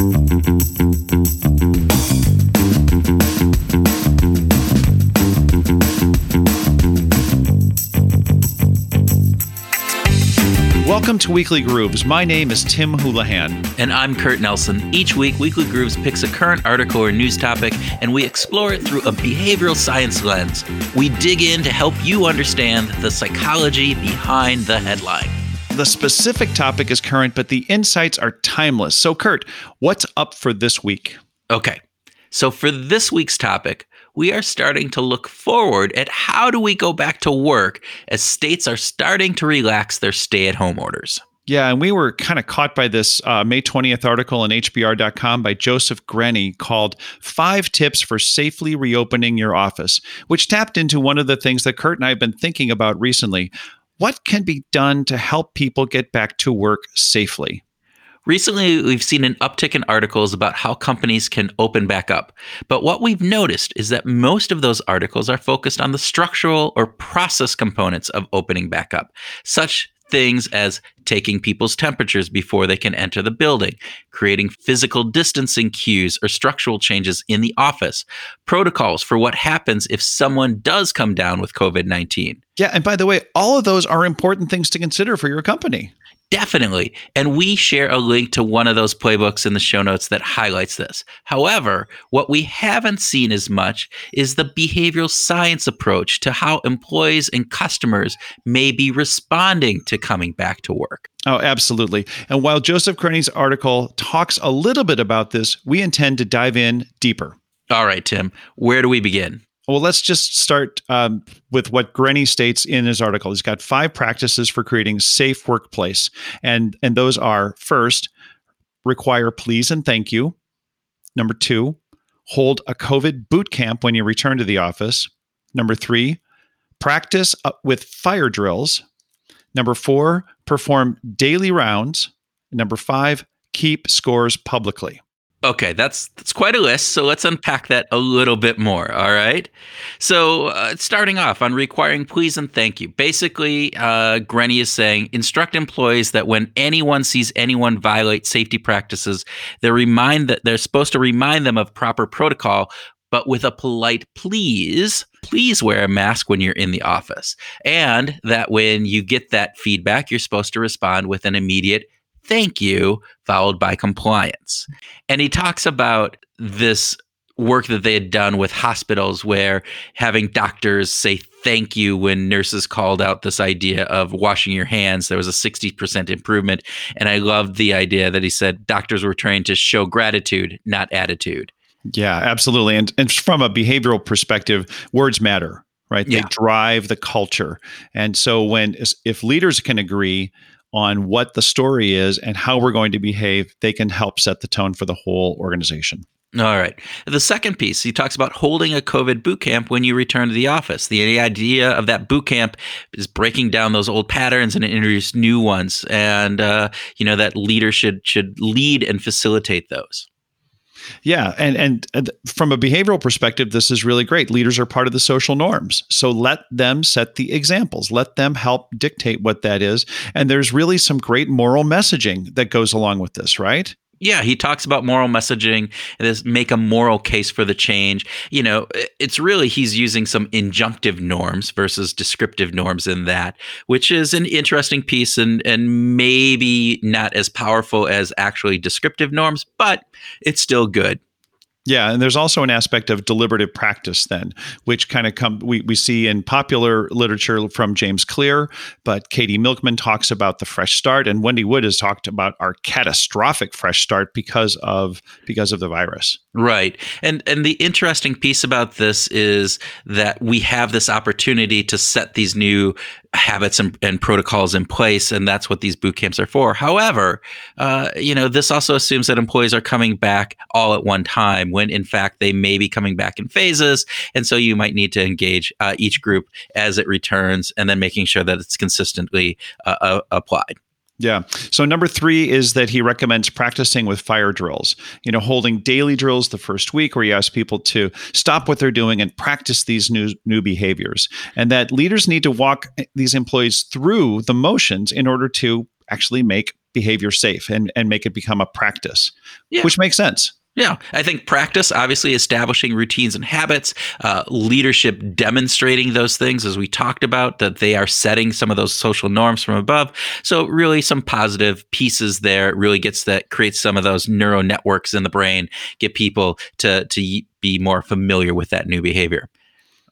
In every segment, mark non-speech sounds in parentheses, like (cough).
Welcome to Weekly Grooves. My name is Tim Houlihan. And I'm Kurt Nelson. Each week, Weekly Grooves picks a current article or news topic and we explore it through a behavioral science lens. We dig in to help you understand the psychology behind the headline. The specific topic is current, but the insights are timeless. So, Kurt, what's up for this week? Okay. So, for this week's topic, we are starting to look forward at how do we go back to work as states are starting to relax their stay at home orders. Yeah, and we were kind of caught by this uh, May 20th article on HBR.com by Joseph Grenny called Five Tips for Safely Reopening Your Office, which tapped into one of the things that Kurt and I have been thinking about recently. What can be done to help people get back to work safely? Recently, we've seen an uptick in articles about how companies can open back up. But what we've noticed is that most of those articles are focused on the structural or process components of opening back up, such things as taking people's temperatures before they can enter the building, creating physical distancing cues or structural changes in the office, protocols for what happens if someone does come down with COVID 19. Yeah. And by the way, all of those are important things to consider for your company. Definitely. And we share a link to one of those playbooks in the show notes that highlights this. However, what we haven't seen as much is the behavioral science approach to how employees and customers may be responding to coming back to work. Oh, absolutely. And while Joseph Grenny's article talks a little bit about this, we intend to dive in deeper. All right, Tim, where do we begin? Well, let's just start um, with what Grenny states in his article. He's got five practices for creating safe workplace, and and those are first, require please and thank you. Number two, hold a COVID boot camp when you return to the office. Number three, practice uh, with fire drills. Number four, perform daily rounds. Number five, keep scores publicly. Okay, that's that's quite a list. So let's unpack that a little bit more. All right. So uh, starting off on requiring please and thank you. Basically, uh, Grenny is saying instruct employees that when anyone sees anyone violate safety practices, they remind that they're supposed to remind them of proper protocol, but with a polite please. Please wear a mask when you're in the office, and that when you get that feedback, you're supposed to respond with an immediate thank you, followed by compliance. And he talks about this work that they had done with hospitals where having doctors say thank you when nurses called out this idea of washing your hands there was a 60% improvement. And i loved the idea that he said doctors were trained to show gratitude not attitude. Yeah absolutely. And, and from a behavioral perspective words matter right? Yeah. they drive the culture. And so when if leaders can agree on what the story is and how we're going to behave, they can help set the tone for the whole organization. All right. The second piece, he talks about holding a COVID boot camp when you return to the office. The idea of that boot camp is breaking down those old patterns and introduce new ones, and uh, you know that leader should should lead and facilitate those. Yeah, and, and, from a behavioral perspective, this is really great. Leaders are part of the social norms, so let them set the examples. Let them help dictate what that is. And there's really some great moral messaging that goes along with this, right? Yeah, he talks about moral messaging and this make a moral case for the change. You know, it's really he's using some injunctive norms versus descriptive norms in that, which is an interesting piece and and maybe not as powerful as actually descriptive norms, but it's still good. Yeah, and there's also an aspect of deliberative practice then, which kind of come we, we see in popular literature from James Clear, but Katie Milkman talks about the fresh start, and Wendy Wood has talked about our catastrophic fresh start because of because of the virus. Right. And and the interesting piece about this is that we have this opportunity to set these new habits and, and protocols in place, and that's what these boot camps are for. However, uh, you know, this also assumes that employees are coming back all at one time, when in fact they may be coming back in phases, and so you might need to engage uh, each group as it returns, and then making sure that it's consistently uh, uh applied. Yeah. So number three is that he recommends practicing with fire drills. You know, holding daily drills the first week where you ask people to stop what they're doing and practice these new new behaviors. And that leaders need to walk eh, these employees through the motions in order to actually make behavior safe and and make it become a practice, Yeah. which makes sense. Yeah, I think practice, obviously establishing routines and habits, uh, leadership demonstrating those things, as we talked about, that they are setting some of those social norms from above. So, really, some positive pieces there. It really gets that, creates some of those neural networks in the brain, get people to, to be more familiar with that new behavior.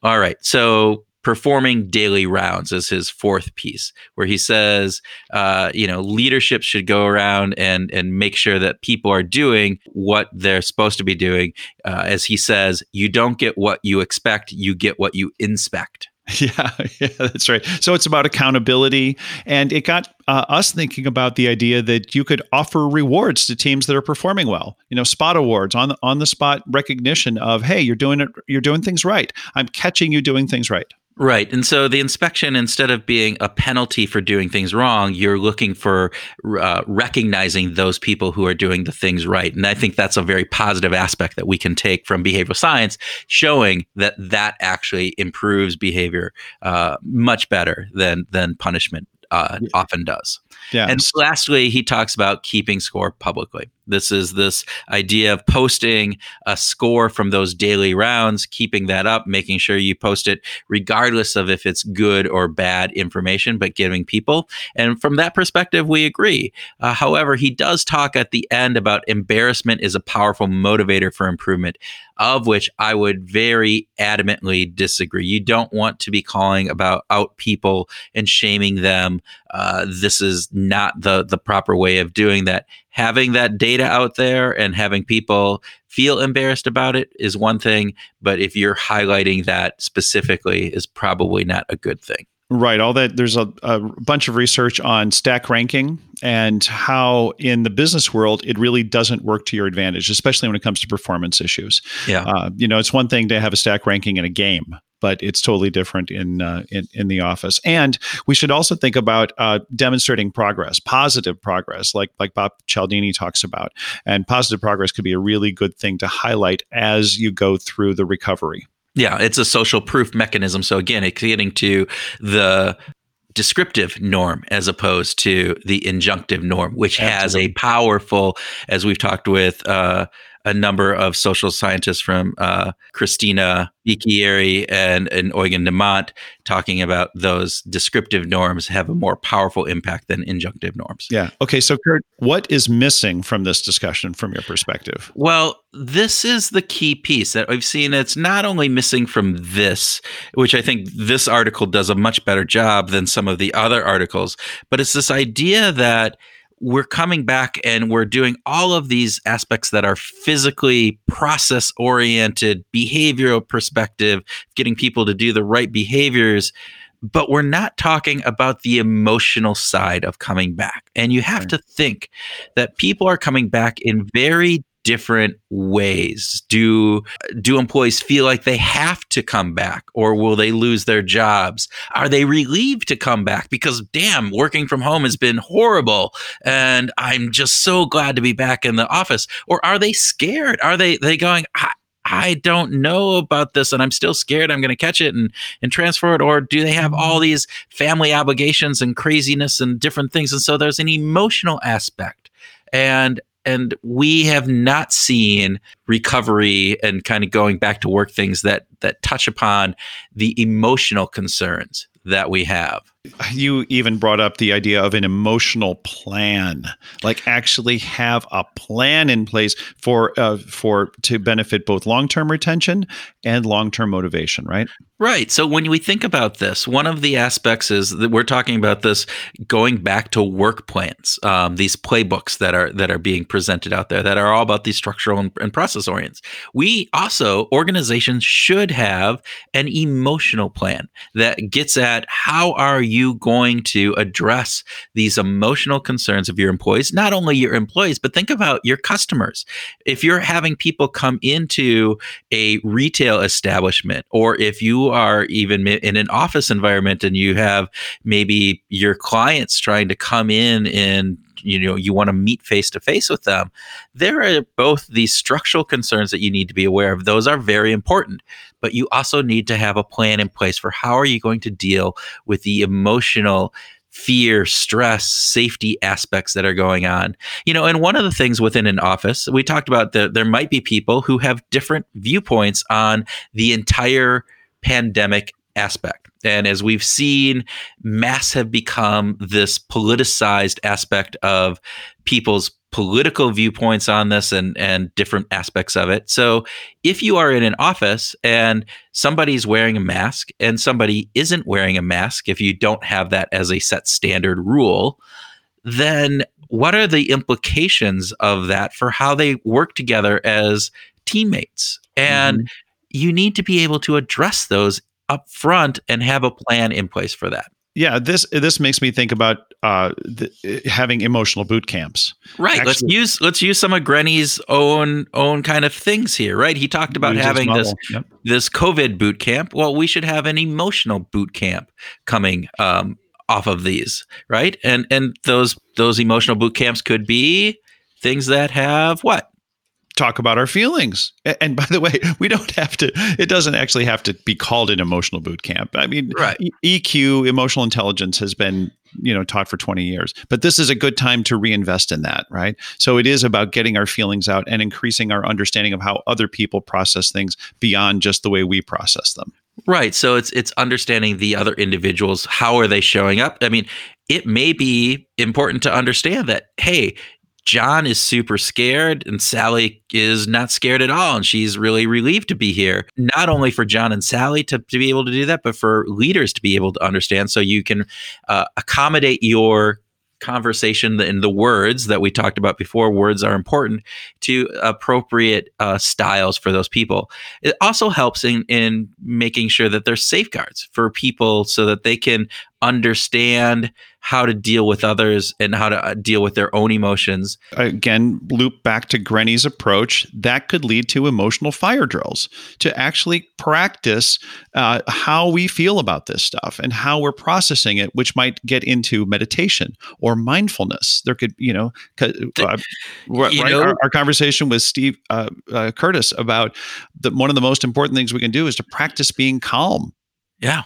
All right. So, performing daily rounds is his fourth piece where he says uh, you know leadership should go around and and make sure that people are doing what they're supposed to be doing uh, as he says you don't get what you expect you get what you inspect (laughs) Yeah, yeah, that's right. So it's about accountability, and it got uh, us thinking about the idea that you could offer rewards to teams that are performing well. You know, spot awards on the, on the spot recognition of, hey, you're doing it, you're doing things right. I'm catching you doing things right. Right. And so the inspection, instead of being a penalty for doing things wrong, you're looking for uh, recognizing those people who are doing the things right. And I think that's a very positive aspect that we can take from behavioral science, showing that that actually improves behavior uh, much better than, than punishment uh, often does. Yeah. And lastly, he talks about keeping score publicly. This is this idea of posting a score from those daily rounds, keeping that up, making sure you post it regardless of if it's good or bad information, but giving people. And from that perspective, we agree. Uh, however, he does talk at the end about embarrassment is a powerful motivator for improvement, of which I would very adamantly disagree. You don't want to be calling about out people and shaming them. Uh, this is not the the proper way of doing that. Having that data out there and having people feel embarrassed about it is one thing, but if you're highlighting that specifically, is probably not a good thing. Right. All that there's a, a, bunch of research on stack ranking and how in the business world it really doesn't work to your advantage, especially when it comes to performance issues. Yeah. Uh, you know, it's one thing to have a stack ranking in a game, but it's totally different in uh, in, in the office. And we should also think about uh, demonstrating progress, positive progress, like like Bob Cialdini talks about. And positive progress could be a really good thing to highlight as you go through the recovery. Yeah, it's a social proof mechanism. So again, it's getting to the descriptive norm as opposed to the injunctive norm, which Absolutely. has a powerful, as we've talked with uh, a number of social scientists from uh, Christina Bicchieri and, and Eugen Dimant talking about those descriptive norms have a more powerful impact than injunctive norms. Yeah. Okay. So, Kurt, what is missing from this discussion from your perspective? Well, this is the key piece that I've seen. It's not only missing from this, which I think this article does a much better job than some of the other articles, but it's this idea that we're coming back and we're doing all of these aspects that are physically process oriented, behavioral perspective, getting people to do the right behaviors. But we're not talking about the emotional side of coming back. And you have right. to think that people are coming back in very different ways do do employees feel like they have to come back or will they lose their jobs are they relieved to come back because damn working from home has been horrible and i'm just so glad to be back in the office or are they scared are they they going I, I don't know about this and I'm still scared I'm going to catch it and, and transfer it. Or do they have all mm-hmm. these family obligations and craziness and different things? And so there's an emotional aspect. And and we have not seen recovery and kind of going back to work things that that touch upon the emotional concerns that we have you even brought up the idea of an emotional plan like actually have a plan in place for uh, for to benefit both long-term retention and long-term motivation right? Right. So when we think about this one of the aspects is that we're talking about this going back to work plans um, these playbooks that are that are being presented out there that are all about these structural and, and process orients. We also organizations should have an emotional plan that gets at how are you going to address these emotional concerns of your employees? Not only your employees, but think about your customers. If you're having people come into a retail establishment, or if you are even in an office environment and you have maybe your clients trying to come in and you know you want to meet face to face with them there are both these structural concerns that you need to be aware of those are very important but you also need to have a plan in place for how are you going to deal with the emotional fear, stress, safety aspects that are going on. You know, and one of the things within an office, we talked about that there might be people who have different viewpoints on the entire pandemic aspect. And as we've seen, masks have become this politicized aspect of people's political viewpoints on this and and different aspects of it. So if you are in an office and somebody's wearing a mask and somebody isn't wearing a mask, if you don't have that as a set standard rule, then what are the implications of that for how they work together as teammates? And mm-hmm. you need to be able to address those up front and have a plan in place for that. Yeah, this this makes me think about uh, the, having emotional boot camps. Right. Actually, let's use let's use some of Grenny's own own kind of things here. Right. He talked about having this yep. this COVID boot camp. Well, we should have an emotional boot camp coming um, off of these, right? And and those those emotional boot camps could be things that have what talk about our feelings. And by the way, we don't have to, it doesn't actually have to be called an emotional boot camp. I mean, right. EQ, emotional intelligence, has been you know taught for 20 years but this is a good time to reinvest in that right so it is about getting our feelings out and increasing our understanding of how other people process things beyond just the way we process them right so it's it's understanding the other individuals how are they showing up i mean it may be important to understand that hey John is super scared and Sally is not scared at all. And she's really relieved to be here. Not only for John and Sally to, to be able to do that, but for leaders to be able to understand so you can uh, accommodate your conversation in the words that we talked about before words are important to appropriate uh, styles for those people it also helps in in making sure that there's safeguards for people so that they can understand how to deal with others and how to uh, deal with their own emotions. Again, loop back to Grenny's approach. That could lead to emotional fire drills to actually practice uh, how we feel about this stuff and how we're processing it, which might get into meditation or mindfulness. There could, you know, uh, you right, know our, our, conversation with Steve uh, uh, Curtis about the, one of the most important things we can do is to practice being calm. Yeah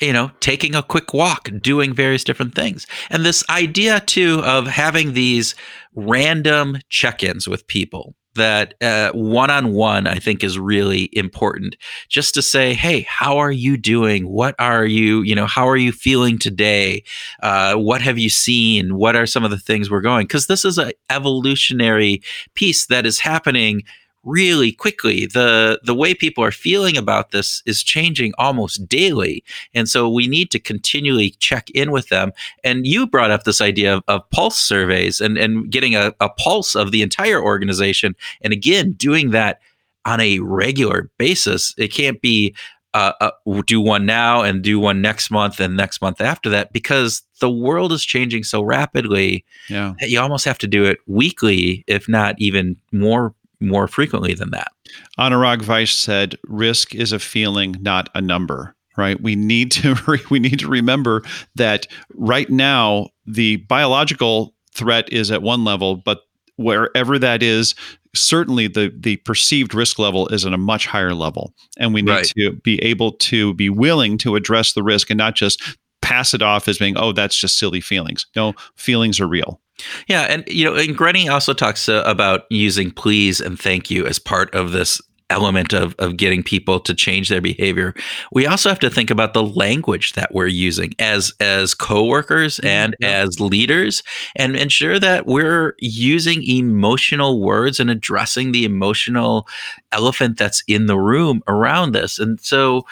you know, taking a quick walk, doing various different things. And this idea, too, of having these random check ins with people that one on one, I think, is really important. Just to say, hey, how are you doing? What are you, you know, how are you feeling today? Uh, what have you seen? What are some of the things we're going? Because this is an evolutionary piece that is happening really quickly. The the way people are feeling about this is changing almost daily. And so we need to continually check in with them. And you brought up this idea of, of pulse surveys and, and getting a, a pulse of the entire organization. And again, doing that on a regular basis. It can't be uh, uh, do one now and do one next month and next month after that because the world is changing so rapidly yeah. that you almost have to do it weekly, if not even more more frequently than that. Anurag Vaish said, "Risk is a feeling, not a number." Right? We need to (laughs) re- we need to remember that right now the biological threat is at one level, but wherever that is, certainly the the perceived risk level is at a much higher level, and we need right. to be able to be willing to address the risk and not just pass it off as being, "Oh, that's just silly feelings." No, feelings are real. Yeah, and you know, and Grenny also talks uh, about using please and thank you as part of this element of, of getting people to change their behavior we also have to think about the language that we're using as as coworkers mm-hmm. and as leaders and ensure that we're using emotional words and addressing the emotional elephant that's in the room around this and so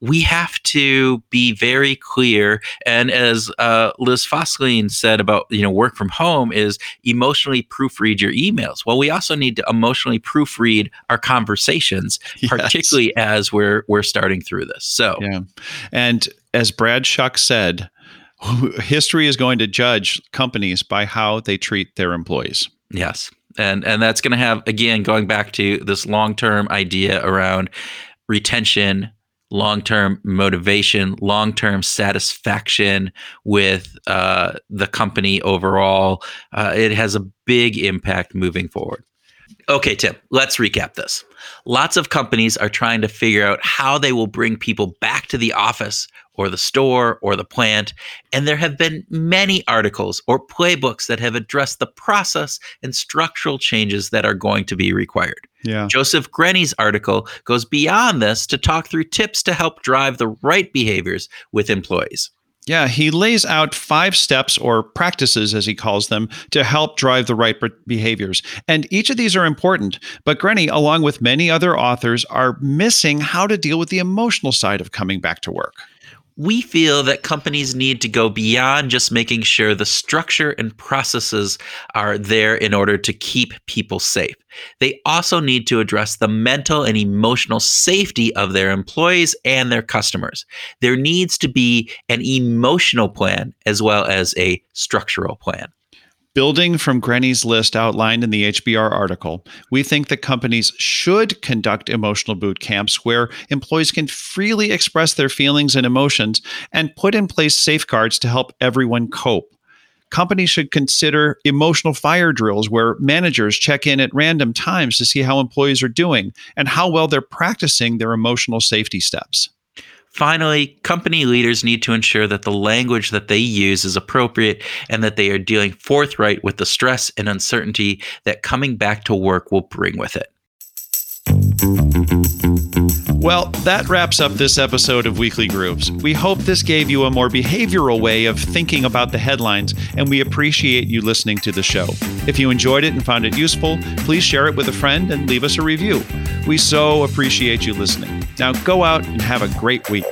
we have to be very clear. And as uh, Liz Fosslien said about you know work from home is emotionally proofread your emails. Well, we also need to emotionally proofread our conversations, (laughs) yes. particularly as we're we're starting through this. So yeah, and as Brad Shuck said, (laughs) history is going to judge companies by how they treat their employees. Yes. And and that's going to have again going back to this long-term idea around retention, long term motivation, long term satisfaction with uh, the company overall. Uh, it has a big impact moving forward. Okay, Tim, let's recap this. Lots of companies are trying to figure out how they will bring people back to the office or the store or the plant. And there have been many articles or playbooks that have addressed the process and structural changes that are going to be required. Yeah. Joseph Grenny's article goes beyond this to talk through tips to help drive the right behaviors with employees. Yeah, he lays out five steps or practices, as he calls them, to help drive the right behaviors. And each of these are important. But Grenny, along with many other authors, are missing how to deal with the emotional side of coming back to work we feel that companies need to go beyond just making sure the structure and processes are there in order to keep people safe. They also need to address the mental and emotional safety of their employees and their customers. There needs to be an emotional plan as well as a structural plan. Building from Grenny's list outlined in the HBR article, we think that companies should conduct emotional boot camps where employees can freely express their feelings and emotions and put in place safeguards to help everyone cope. Companies should consider emotional fire drills where managers check in at random times to see how employees are doing and how well they're practicing their emotional safety steps. Finally, company leaders need to ensure that the language that they use is appropriate and that they are dealing forthright with the stress and uncertainty that coming back to work will bring with it. Well, that wraps up this episode of Weekly Grooves. We hope this gave you a more behavioral way of thinking about the headlines, and we appreciate you listening to the show. If you enjoyed it and found it useful, please share it with a friend and leave us a review. We so appreciate you listening. Now go out and have a great week.